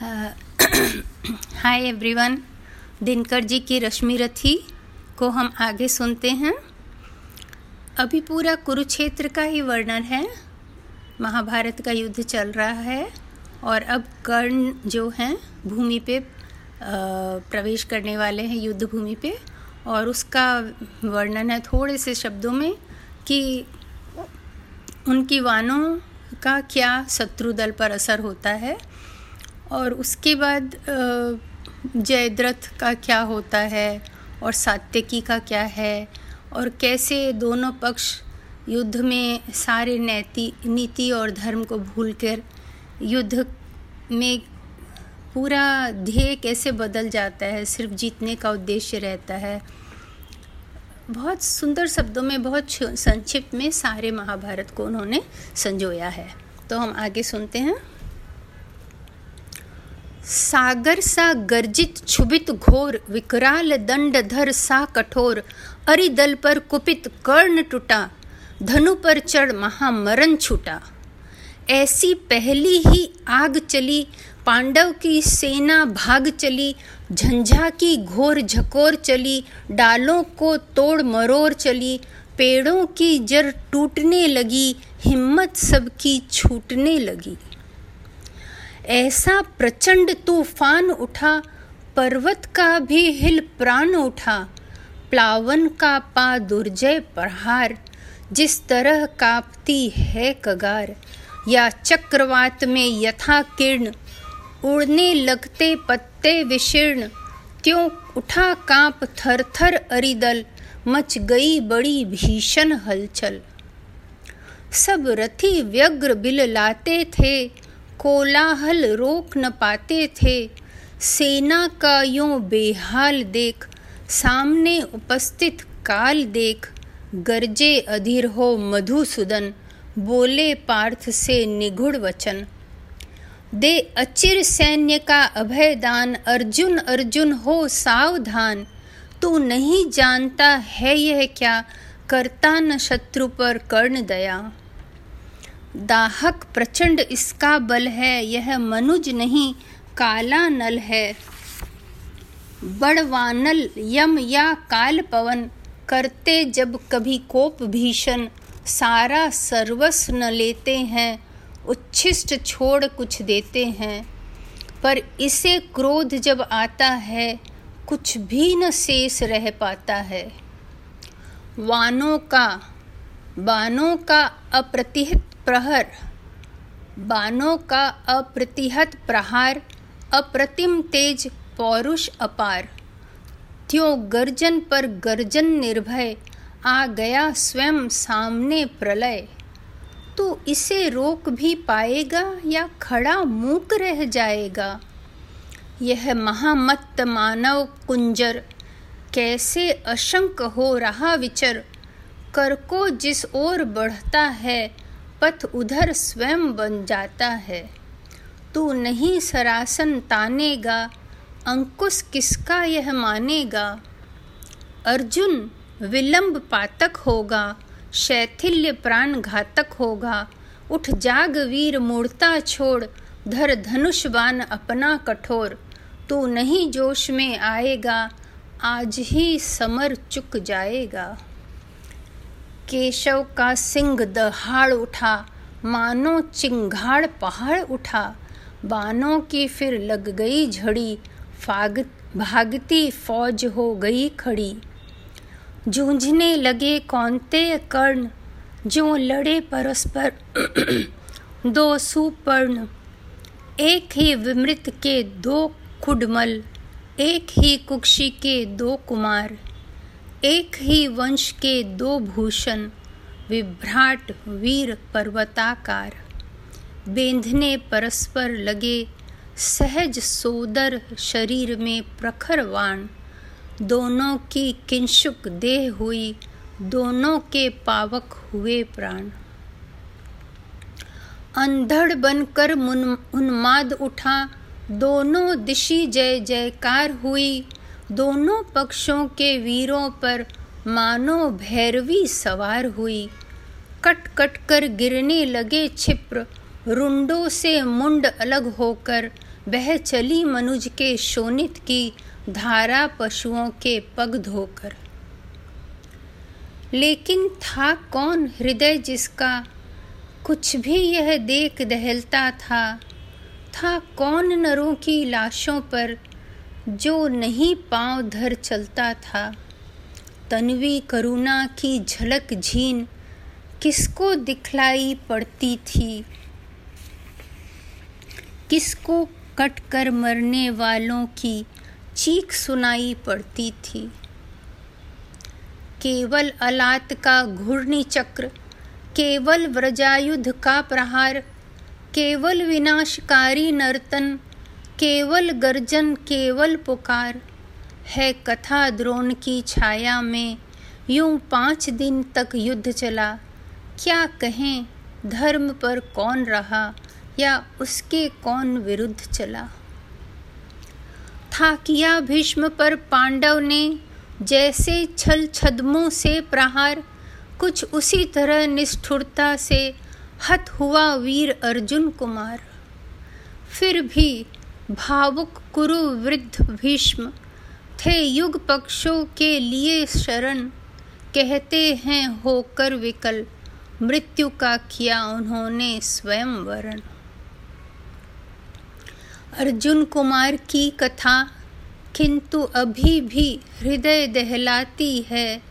Hi everyone Dinkar ji की रश्मि रथी को हम आगे सुनते हैं। अभी पूरा कुरुक्षेत्र का ही वर्णन है। महाभारत का युद्ध चल रहा है और अब कर्ण जो हैं, भूमि पे प्रवेश करने वाले हैं युद्ध भूमि पे। और उसका वर्णन है थोड़े से शब्दों में कि उनकी वानों का क्या शत्रु दल पर असर होता है। और उसके बाद जयद्रथ का क्या होता है और सात्यकी का क्या है और कैसे दोनों पक्ष युद्ध में सारे नैति, नीति और धर्म को भूलकर युद्ध में पूरा ध्येय कैसे बदल जाता है, सिर्फ़ जीतने का उद्देश्य रहता है। बहुत सुंदर शब्दों में, बहुत संक्षिप्त में सारे महाभारत को उन्होंने संजोया है। तो हम आगे सुनते हैं। सागर सा गर्जित क्षुभित घोर, विकराल दंड धर सा कठोर, अरिदल पर कुपित कर्ण टूटा, धनु पर चढ़ महामरण छूटा। ऐसी पहली ही आग चली, पांडव की सेना भाग चली, झंझा की घोर झकोर चली, डालों को तोड़ मरोड़ चली, पेड़ों की जड़ टूटने लगी, हिम्मत सबकी छूटने लगी। ऐसा प्रचंड तूफ़ान उठा, पर्वत का भी हिल प्राण उठा, प्लावन का पा दुर्जय प्रहार, जिस तरह कांपती है कगार, या चक्रवात में यथा किरण उड़ने लगते पत्ते विशीर्ण त्यों उठा काँप थर थर अरिदल, मच गई बड़ी भीषण हलचल। सब रथी व्यग्र बिल लाते थे कोलाहल रोक न पाते थे। सेना का यूँ बेहाल देख, सामने उपस्थित काल देख, गरजे अधीर हो मधुसूदन, बोले पार्थ से निगुड़ वचन। दे अचिर सैन्य का अभयदान, अर्जुन अर्जुन हो सावधान। तू नहीं जानता है यह क्या, करता न शत्रु पर कर्ण दया। दाहक प्रचंड इसका बल है, यह मनुज नहीं, काला नल है। बड़वानल यम या काल पवन, करते जब कभी कोप भीषण। सारा सर्वस्व न लेते हैं, उच्छिष्ट छोड़ कुछ देते हैं। पर इसे क्रोध जब आता है, कुछ भी न शेष रह पाता है। वानों का बानों का अप्रतिहित प्रहर, बानों का अप्रतिहत प्रहार, अप्रतिम तेज पौरुष अपार। त्यों गर्जन पर गर्जन निर्भय, आ गया स्वयं सामने प्रलय। तो इसे रोक भी पाएगा या खड़ा मूक रह जाएगा? यह महामत्त मानव कुंजर, कैसे अशंक हो रहा विचर? कर को जिस ओर बढ़ता है पथ उधर स्वयं बन जाता है। तू नहीं सरासन तानेगा, अंकुश किसका यह मानेगा? अर्जुन विलंब पातक होगा, शैथिल्य प्राण घातक होगा। उठ जाग वीर मूर्ता छोड़, धर धनुष बान अपना कठोर। तू नहीं जोश में आएगा, आज ही समर चुक जाएगा। केशव का सिंह दहाड़ उठा, मानो चिंगाड़ पहाड़ उठा। बानों की फिर लग गई झड़ी, फाग, भागती फौज हो गई खड़ी। जूझने लगे कौनते कर्ण, जो लड़े परस्पर दो सुपर्ण। एक ही विमृत के दो खुडमल, एक ही कुक्षी के दो कुमार। एक ही वंश के दो भूषण, विभ्राट वीर पर्वताकार। बेंधने परस्पर लगे सहज सोदर शरीर में प्रखर वाण। दोनों की किंशुक देह हुई, दोनों के पावक हुए प्राण। अंधड़ बनकर उन्माद उठा, दोनों दिशी जय जयकार हुई दोनों पक्षों के वीरों पर मानो भैरवी सवार हुई। कट कट कर गिरने लगे छिप्र, रुंडों से मुंड अलग होकर बह चली मनुज के शोनित की धारा पशुओं के पग धोकर। लेकिन था कौन हृदय जिसका? कुछ भी यह देख दहलता था। था कौन नरों की लाशों पर? जो नहीं पाँव धर चलता था। तन्वी करुणा की झलक झीन किसको दिखलाई पड़ती थी? किसको कट कर मरने वालों की चीख सुनाई पड़ती थी? केवल अलात का घूर्णी चक्र, केवल व्रजायुध का प्रहार, केवल विनाशकारी नर्तन केवल गर्जन, केवल पुकार। है कथा द्रोण की छाया में, यूँ पाँच दिन तक युद्ध चला। क्या कहें, धर्म पर कौन रहा, या उसके कौन विरुद्ध चला? था किया भीष्म पर पांडव ने, जैसे छल छदमों से प्रहार, कुछ उसी तरह निष्ठुरता से हत हुआ वीर अर्जुन कुमार। फिर भी भावुक कुरु वृद्ध भीष्म, थे युग पक्षों के लिए शरण। कहते हैं, होकर विकल, मृत्यु का किया उन्होंने स्वयं वरण। अर्जुन कुमार की कथा, किंतु अभी भी हृदय दहलाती है,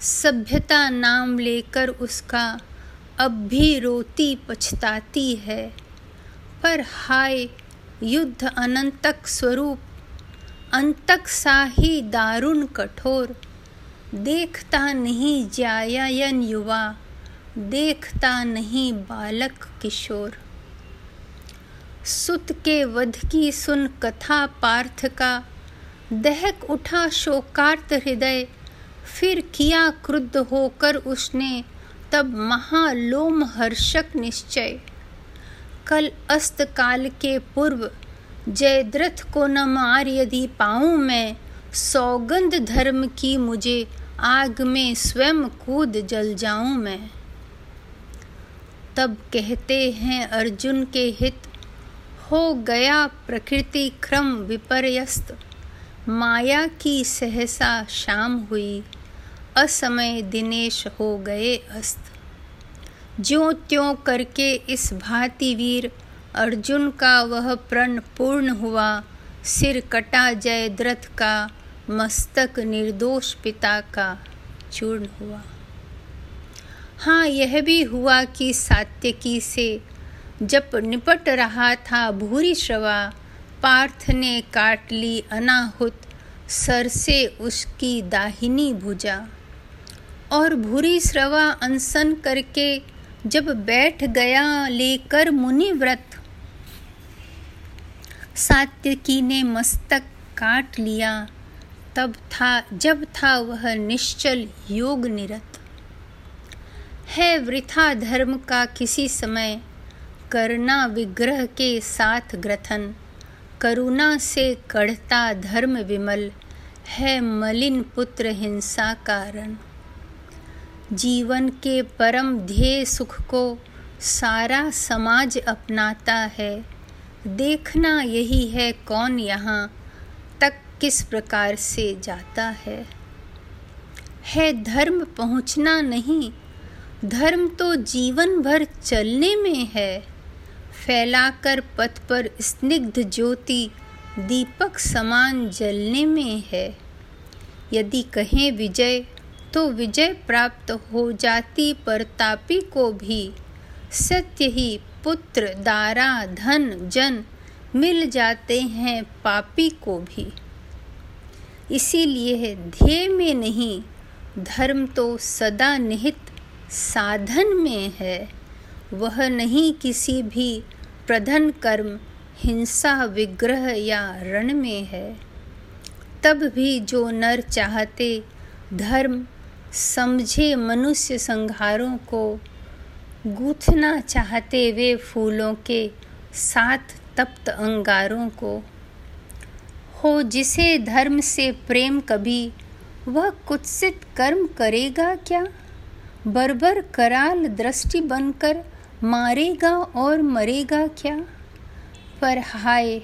सभ्यता नाम लेकर उसका अब भी रोती पछताती है। पर हाय युद्ध अनंतक स्वरूप अंतक साही दारुण कठोर। देखता नहीं जायायन युवा, देखता नहीं बालक किशोर। सुत के वध की सुन कथा पार्थ का, दहक उठा शोकार्त हृदय, फिर किया क्रुद्ध होकर उसने, तब महालोम हर्षक निश्चय। कल अस्त काल के पूर्व जयद्रथ को न मार यदि पाऊँ मैं, सौगंध धर्म की मुझे आग में स्वयं कूद जल जाऊँ मैं। तब कहते हैं अर्जुन के हित, हो गया प्रकृति क्रम विपर्यस्त, माया की सहसा शाम हुई, असमय दिनेश हो गए अस्त। ज्यो त्यों करके इस भांति वीर अर्जुन का वह प्रण पूर्ण हुआ, सिर कटा जयद्रथ का, मस्तक निर्दोष पिता का चूर्ण हुआ। हाँ यह भी हुआ कि सात्यकी से जब निपट रहा था भूरी श्रवा पार्थ ने काट ली अनाहुत, सर से उसकी दाहिनी भुजा। और भूरी श्रवा अनसन करके जब बैठ गया लेकर मुनि व्रत सात्यकी ने मस्तक काट लिया। तब था, जब था वह निश्चल योग निरत। है वृथा धर्म का किसी समय, करना विग्रह के साथ ग्रथन। करुणा से कढ़ता धर्म विमल, है मलिन पुत्र हिंसा कारण जीवन के परम ध्येय सुख को सारा समाज अपनाता है। देखना यही है कौन यहाँ तक किस प्रकार से जाता है। है धर्म पहुँचना नहीं, धर्म तो जीवन भर चलने में है। फैलाकर पथ पर स्निग्ध ज्योति दीपक समान जलने में है। यदि कहें विजय तो विजय प्राप्त हो जाती पर तापी को भी। सत्य ही पुत्र, दारा, धन, जन मिल जाते हैं पापी को भी। इसीलिए ध्येय में नहीं, धर्म तो सदा निहित साधन में है। वह नहीं किसी भी प्रधन कर्म, हिंसा, विग्रह या रण में है। तब भी जो नर चाहते, धर्म समझे मनुष्य संघारों को गूथना चाहते वे फूलों के साथ तप्त अंगारों को। हो जिसे धर्म से प्रेम कभी, वह कुत्सित कर्म करेगा क्या? बरबर कराल दृष्टि बनकर मारेगा और मरेगा क्या? पर हाय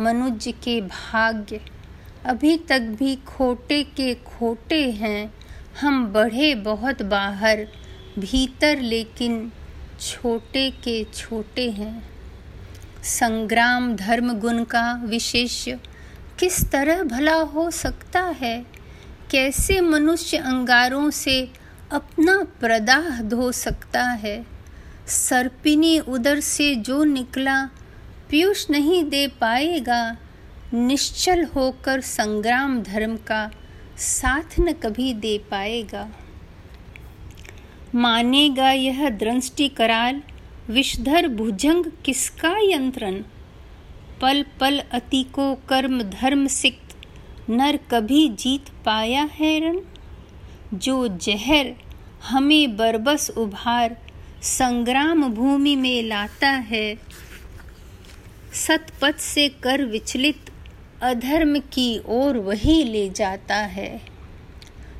मनुज के भाग्य अभी तक भी खोटे के खोटे हैं। हम बढ़े बहुत बाहर, भीतर लेकिन छोटे के छोटे हैं। संग्राम धर्म गुण का विशेष किस तरह भला हो सकता है? कैसे मनुष्य अंगारों से अपना प्रदाह धो सकता है? सर्पिनी उदर से जो निकला, पीयूष नहीं दे पाएगा। निश्चल होकर संग्राम धर्म का साथ न कभी दे पाएगा। मानेगा यह दृष्टि कराल, विषधर भुजंग किसका यंत्रण? पल पल अति को कर्म धर्म सिक्त, नर कभी जीत पाया है रण? जो जहर हमें बरबस उभार, संग्राम भूमि में लाता है। सतपथ से कर विचलित अधर्म की ओर वही ले जाता है।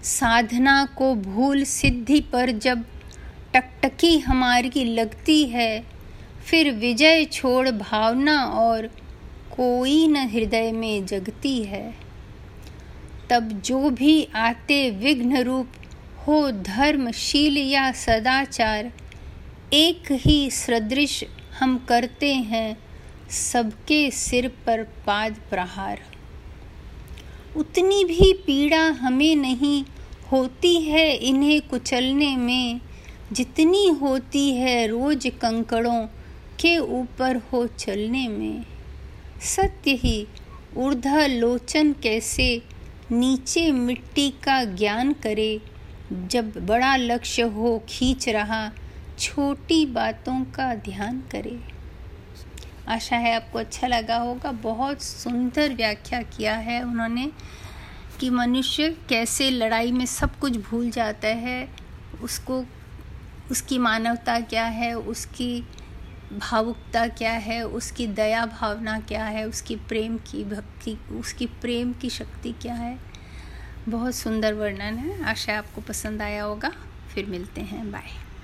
साधना को भूल सिद्धि पर जब टकटकी हमारी लगती है, फिर विजय छोड़ भावना और कोई न हृदय में जगती है। तब जो भी आते विघ्न रूप, हो धर्मशील या सदाचार, एक ही सदृश हम करते हैं सबके सिर पर पाद प्रहार। उतनी भी पीड़ा हमें नहीं, होती है इन्हें कुचलने में। जितनी होती है रोज कंकड़ों के ऊपर हो चलने में। सत्य ही ऊर्धा लोचन कैसे नीचे मिट्टी का ज्ञान करे। जब बड़ा लक्ष्य हो खींच रहा, छोटी बातों का ध्यान करे। आशा है आपको अच्छा लगा होगा। बहुत सुंदर व्याख्या किया है उन्होंने कि मनुष्य कैसे लड़ाई में सब कुछ भूल जाता है, उसको, उसकी मानवता क्या है, उसकी भावुकता क्या है, उसकी दया भावना क्या है, उसकी प्रेम की भक्ति, उसकी प्रेम की शक्ति क्या है। बहुत सुंदर वर्णन है। आशा आपको पसंद आया होगा। फिर मिलते हैं। बाय।